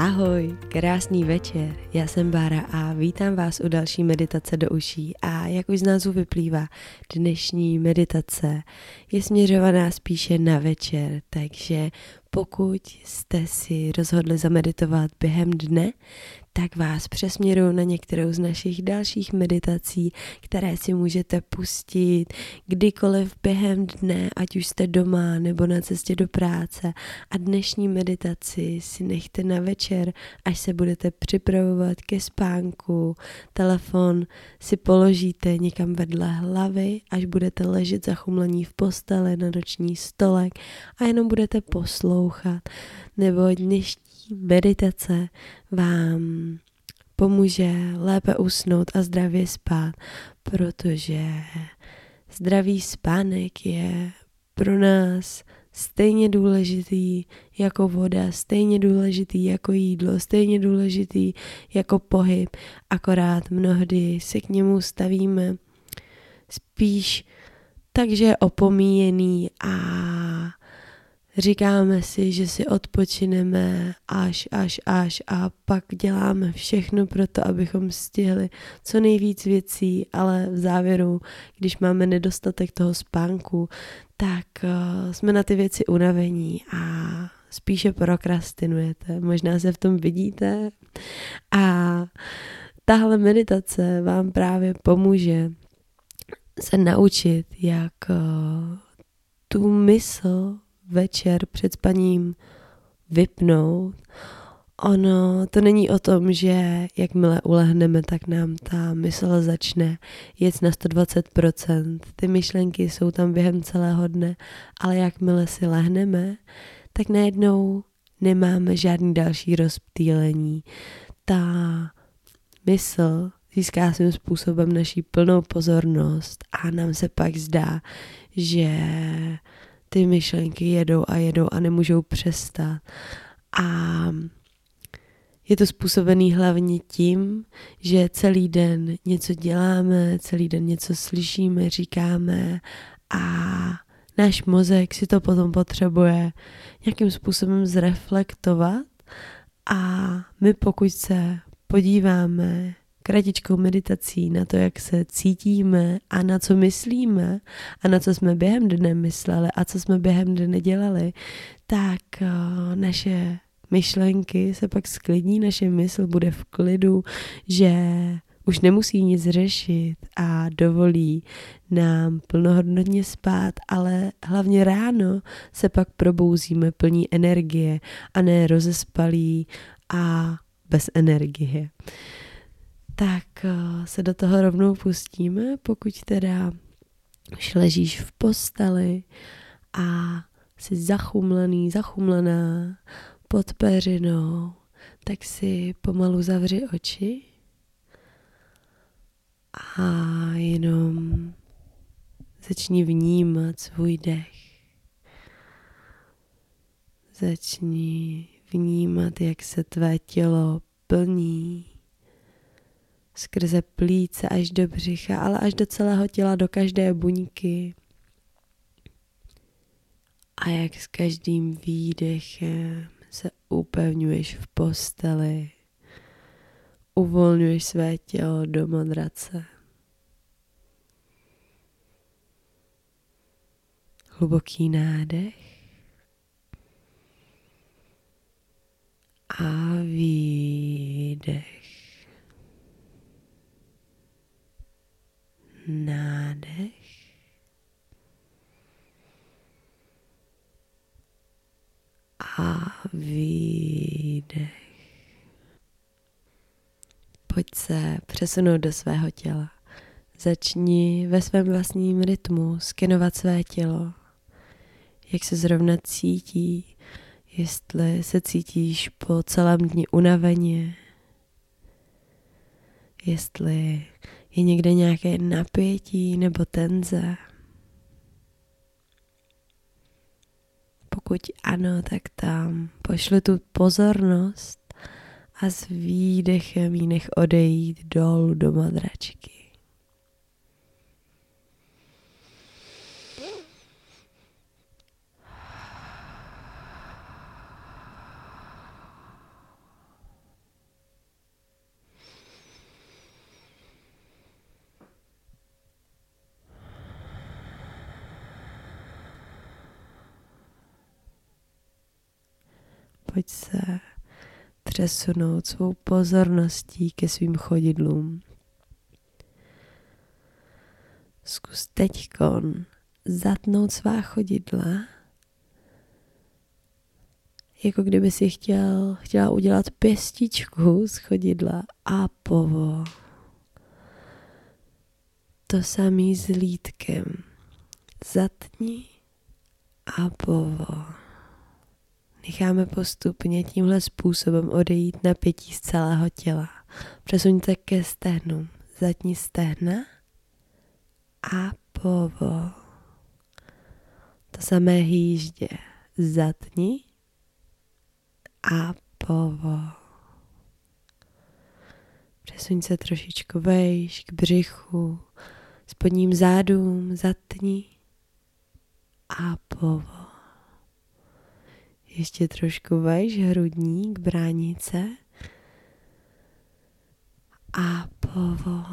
Ahoj, krásný večer, já jsem Bára a vítám vás u další meditace do uší. A jak už z názvu vyplývá, dnešní meditace je směřovaná spíše na večer, takže pokud jste si rozhodli zameditovat během dne, tak vás přesměruju na některou z našich dalších meditací, které si můžete pustit kdykoliv během dne, ať už jste doma nebo na cestě do práce. A dnešní meditaci si nechte na večer, až se budete připravovat ke spánku. Telefon si položíte někam vedle hlavy, až budete ležet zachumlení v posteli na noční stolek a jenom budete poslouchat, nebo dnešní meditace vám pomůže lépe usnout a zdravě spát, protože zdravý spánek je pro nás stejně důležitý jako voda, stejně důležitý jako jídlo, stejně důležitý jako pohyb, akorát mnohdy se k němu stavíme spíš takže je opomíjený a říkáme si, že si odpočineme až, až, až a pak děláme všechno pro to, abychom stihli co nejvíc věcí, ale v závěru, když máme nedostatek toho spánku, tak uh, jsme na ty věci unavení a spíše prokrastinujete. Možná se v tom vidíte a tahle meditace vám právě pomůže se naučit, jak uh, tu mysl večer před spaním vypnout. Ono to není o tom, že jakmile ulehneme, tak nám ta mysl začne jet na 120%. Ty myšlenky jsou tam během celého dne, ale jakmile si lehneme, tak najednou nemáme žádný další rozptýlení. Ta mysl získá svým způsobem naší plnou pozornost a nám se pak zdá, že ty myšlenky jedou a jedou a nemůžou přestat. A je to způsobený hlavně tím, že celý den něco děláme, celý den něco slyšíme, říkáme a náš mozek si to potom potřebuje nějakým způsobem zreflektovat a my pokud se podíváme kratičkou meditací na to, jak se cítíme a na co myslíme a na co jsme během dne mysleli a co jsme během dne dělali, tak uh, naše myšlenky se pak sklidní, naše mysl bude v klidu, že už nemusí nic řešit a dovolí nám plnohodnotně spát, ale hlavně ráno se pak probouzíme plní energie a ne rozespalí a bez energie tak se do toho rovnou pustíme, pokud teda už ležíš v posteli a jsi zachumlený, zachumlená pod peřinou, tak si pomalu zavři oči a jenom začni vnímat svůj dech. Začni vnímat, jak se tvé tělo plní skrze plíce až do břicha, ale až do celého těla, do každé buňky. A jak s každým výdechem se upevňuješ v posteli, uvolňuješ své tělo do madrace. Hluboký nádech a výdech. Nádech a výdech. Pojď se přesunout do svého těla. Začni ve svém vlastním rytmu skenovat své tělo, jak se zrovna cítí, jestli se cítíš po celém dni unaveně, jestli je někde nějaké napětí nebo tenze. Pokud ano, tak tam pošli tu pozornost a s výdechem ji nech odejít dolů do madračky. Pojď se přesunout svou pozorností ke svým chodidlům. Zkus teďkon zatnout svá chodidla, jako kdyby si chtěl, chtěla udělat pěstičku z chodidla a povo. To samý s lítkem. Zatni a povo. Necháme postupně tímhle způsobem odejít napětí z celého těla. Přesuňte ke stehnu. Zatní stehna a povo. To samé hýždě. Zatni a povo. Přesuň se trošičku vejš k břichu, spodním zádům, zatni a povo. Ještě trošku vejš hrudník, bránice. A povo.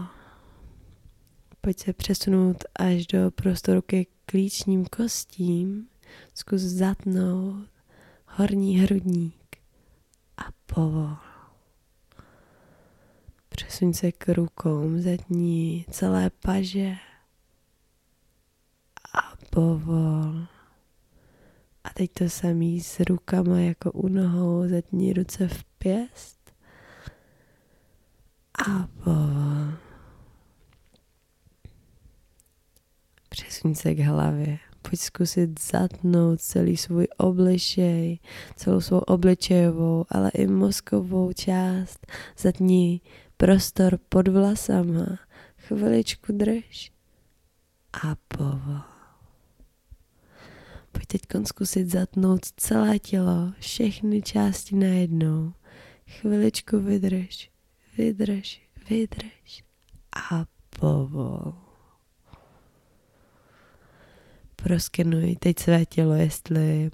Pojď se přesunout až do prostoru ke klíčním kostím. Zkus zatnout horní hrudník a povo. Přesuň se k rukou, zatní celé paže a povol. A teď to samý s rukama jako u nohou, zatní ruce v pěst. A po. Přesuň se k hlavě. Pojď zkusit zatnout celý svůj obličej, celou svou obličejovou, ale i mozkovou část. Zatní prostor pod vlasama. Chviličku drž. A povol. Pojď teď zkusit zatnout celé tělo, všechny části najednou. Chviličku vydrž, vydrž, vydrž a povol. Proskenuj teď své tělo, jestli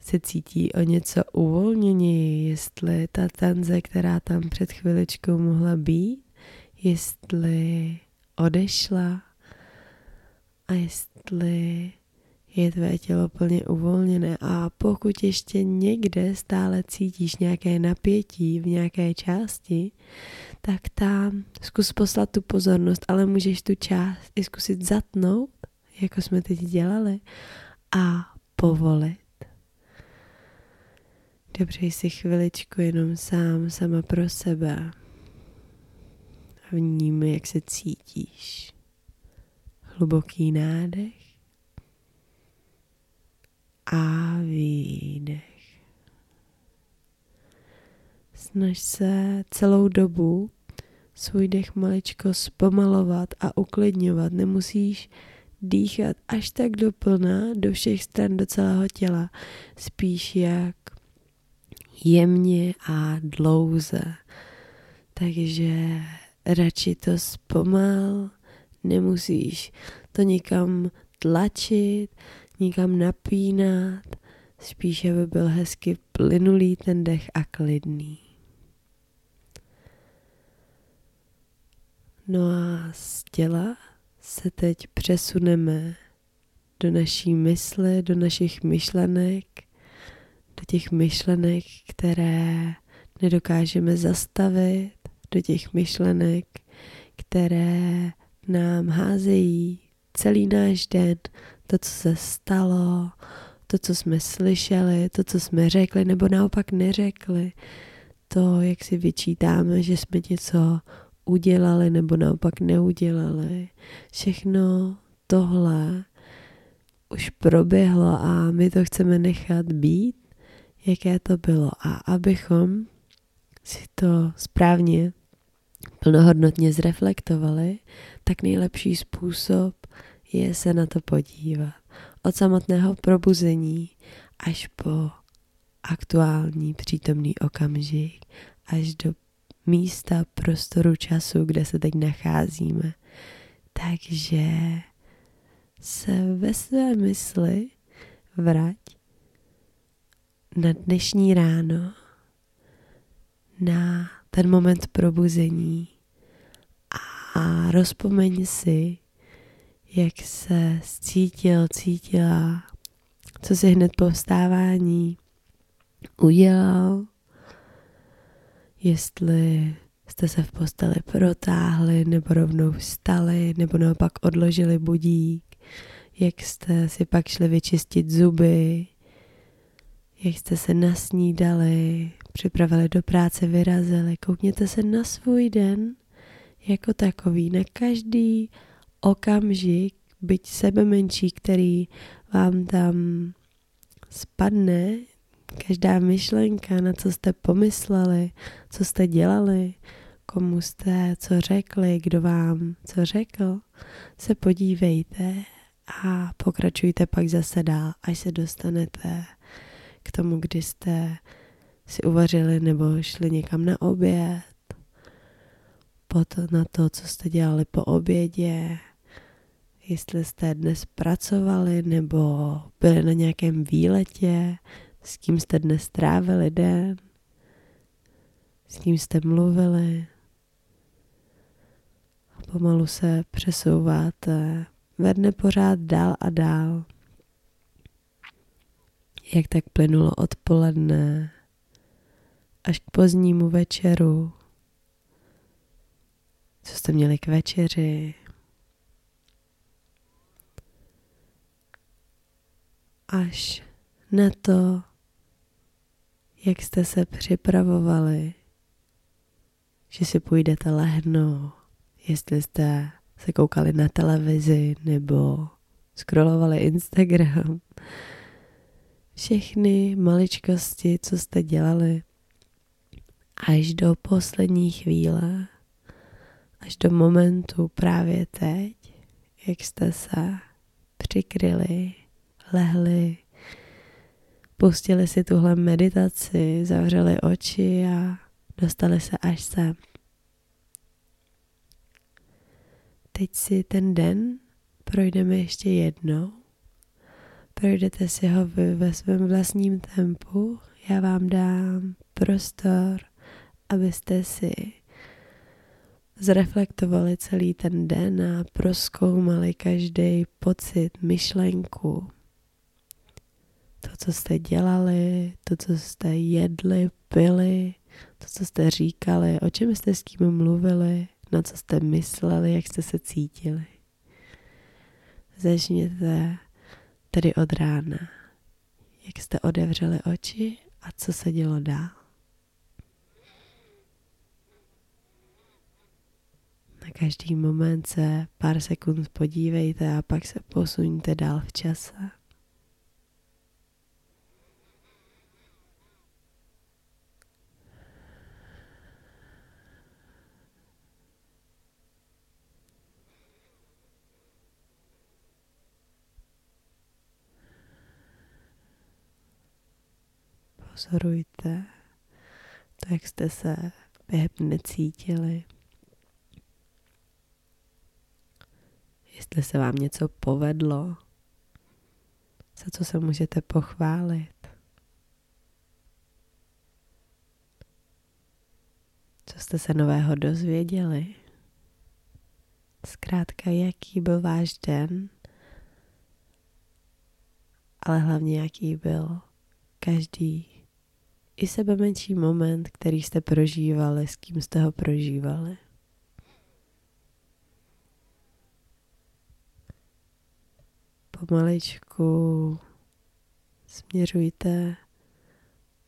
se cítí o něco uvolněněji, jestli ta tenze, která tam před chviličkou mohla být, jestli odešla a jestli je tvé tělo plně uvolněné a pokud ještě někde stále cítíš nějaké napětí v nějaké části, tak tam zkus poslat tu pozornost, ale můžeš tu část i zkusit zatnout, jako jsme teď dělali, a povolit. Dobře si chviličku jenom sám, sama pro sebe. A vnímej, jak se cítíš. Hluboký nádech a výdech. Snaž se celou dobu svůj dech maličko zpomalovat a uklidňovat. Nemusíš dýchat až tak doplná do všech stran do celého těla. Spíš jak jemně a dlouze. Takže radši to zpomal, nemusíš to někam tlačit, nikam napínat, spíše by byl hezky plynulý ten dech a klidný. No a z těla se teď přesuneme do naší mysli, do našich myšlenek, do těch myšlenek, které nedokážeme zastavit, do těch myšlenek, které nám házejí celý náš den to, co se stalo, to, co jsme slyšeli, to, co jsme řekli, nebo naopak neřekli, to, jak si vyčítáme, že jsme něco udělali nebo naopak neudělali. Všechno tohle už proběhlo a my to chceme nechat být, jaké to bylo. A abychom si to správně, plnohodnotně zreflektovali, tak nejlepší způsob je se na to podívat. Od samotného probuzení až po aktuální přítomný okamžik, až do místa, prostoru, času, kde se teď nacházíme. Takže se ve své mysli vrať na dnešní ráno, na ten moment probuzení a rozpomeň si, jak se cítil, cítila, co si hned po vstávání udělal, jestli jste se v posteli protáhli, nebo rovnou vstali, nebo naopak odložili budík, jak jste si pak šli vyčistit zuby, jak jste se nasnídali, připravili do práce, vyrazili. Koukněte se na svůj den jako takový, na každý okamžik, byť sebe menší, který vám tam spadne, každá myšlenka, na co jste pomysleli, co jste dělali, komu jste co řekli, kdo vám co řekl, se podívejte a pokračujte pak zase dál, až se dostanete k tomu, kdy jste si uvařili nebo šli někam na oběd, potom na to, co jste dělali po obědě, jestli jste dnes pracovali nebo byli na nějakém výletě, s kým jste dnes strávili den, s kým jste mluvili. A pomalu se přesouváte ve dne pořád dál a dál. Jak tak plynulo odpoledne až k pozdnímu večeru. Co jste měli k večeři? Až na to, jak jste se připravovali, že si půjdete lehnout, jestli jste se koukali na televizi nebo scrollovali Instagram. Všechny maličkosti, co jste dělali, až do poslední chvíle, až do momentu právě teď, jak jste se přikryli, lehli, pustili si tuhle meditaci, zavřeli oči a dostali se až sem. Teď si ten den projdeme ještě jednou. Projdete si ho vy ve svém vlastním tempu. Já vám dám prostor, abyste si zreflektovali celý ten den a proskoumali každý pocit, myšlenku, co jste dělali, to, co jste jedli, pili, to, co jste říkali, o čem jste s kým mluvili, na co jste mysleli, jak jste se cítili. Začněte tedy od rána, jak jste odevřeli oči a co se dělo dál. Na každý moment se pár sekund podívejte a pak se posuňte dál v čase. Pozorujte to, jak jste se během dne cítili. Jestli se vám něco povedlo, za co se můžete pochválit. Co jste se nového dozvěděli. Zkrátka, jaký byl váš den, ale hlavně jaký byl každý i sebe menší moment, který jste prožívali, s kým jste ho prožívali. Pomaličku směřujte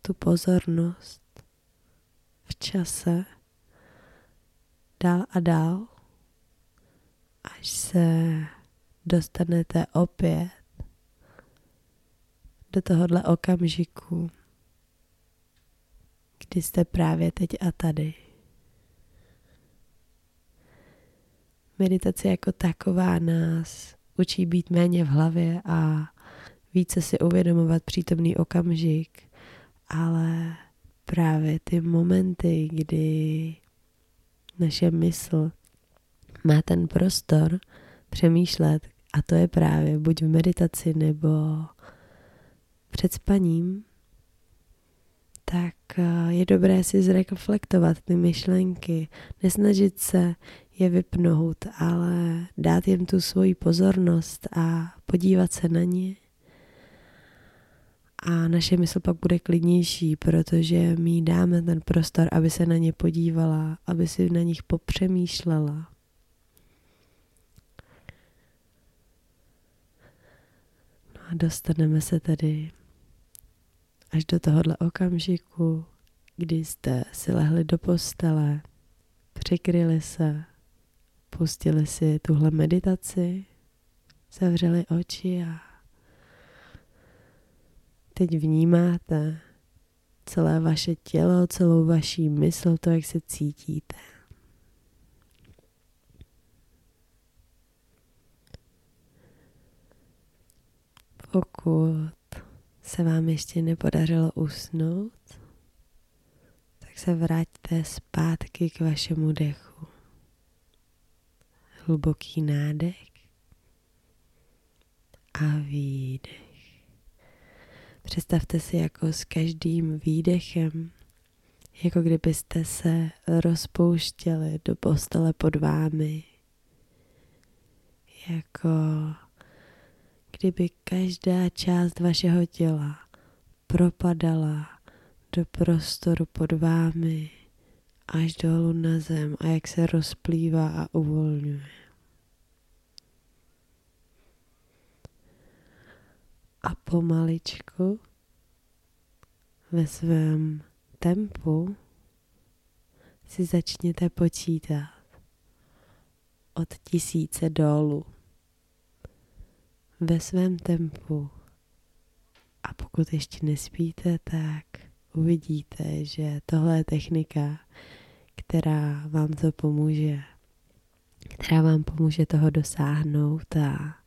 tu pozornost v čase dál a dál, až se dostanete opět do tohohle okamžiku, kdy jste právě teď a tady. Meditace jako taková nás učí být méně v hlavě a více si uvědomovat přítomný okamžik, ale právě ty momenty, kdy naše mysl má ten prostor přemýšlet, a to je právě buď v meditaci nebo před spaním, tak eh, je dobré si zreflektovat ty myšlenky, nesnažit se je vypnout, ale dát jim tu svoji pozornost a podívat se na ně. A naše mysl pak bude klidnější, protože my dáme ten prostor, aby se na ně podívala, aby si na nich popřemýšlela. No a dostaneme se tedy až do tohohle okamžiku, kdy jste si lehli do postele, přikryli se, pustili si tuhle meditaci, zavřeli oči a teď vnímáte celé vaše tělo, celou vaší mysl, to, jak se cítíte. Pokud se vám ještě nepodařilo usnout, tak se vraťte zpátky k vašemu dechu. Hluboký nádech a výdech. Představte si jako s každým výdechem, jako kdybyste se rozpouštěli do postele pod vámi, jako kdyby každá část vašeho těla propadala do prostoru pod vámi až dolů na zem a jak se rozplývá a uvolňuje. A pomaličku ve svém tempu si začněte počítat od tisíce dolů ve svém tempu. A pokud ještě nespíte, tak uvidíte, že tohle je technika, která vám to pomůže, která vám pomůže toho dosáhnout a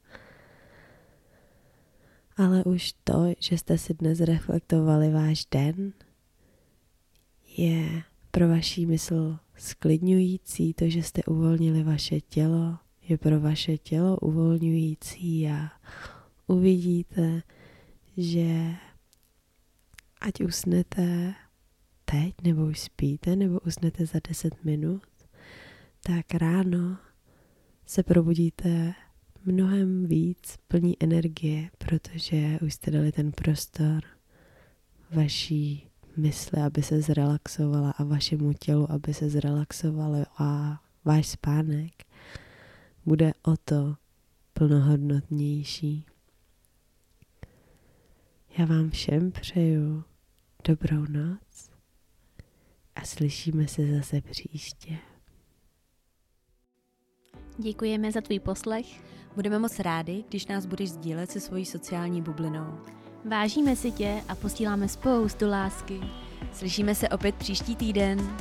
ale už to, že jste si dnes reflektovali váš den, je pro vaší mysl sklidňující to, že jste uvolnili vaše tělo, je pro vaše tělo uvolňující a uvidíte, že ať usnete teď, nebo už spíte, nebo usnete za 10 minut, tak ráno se probudíte mnohem víc plní energie, protože už jste dali ten prostor vaší mysli, aby se zrelaxovala a vašemu tělu, aby se zrelaxovalo a váš spánek bude o to plnohodnotnější. Já vám všem přeju dobrou noc a slyšíme se zase příště. Děkujeme za tvůj poslech. Budeme moc rádi, když nás budeš sdílet se svojí sociální bublinou. Vážíme si tě a posíláme spoustu lásky. Slyšíme se opět příští týden.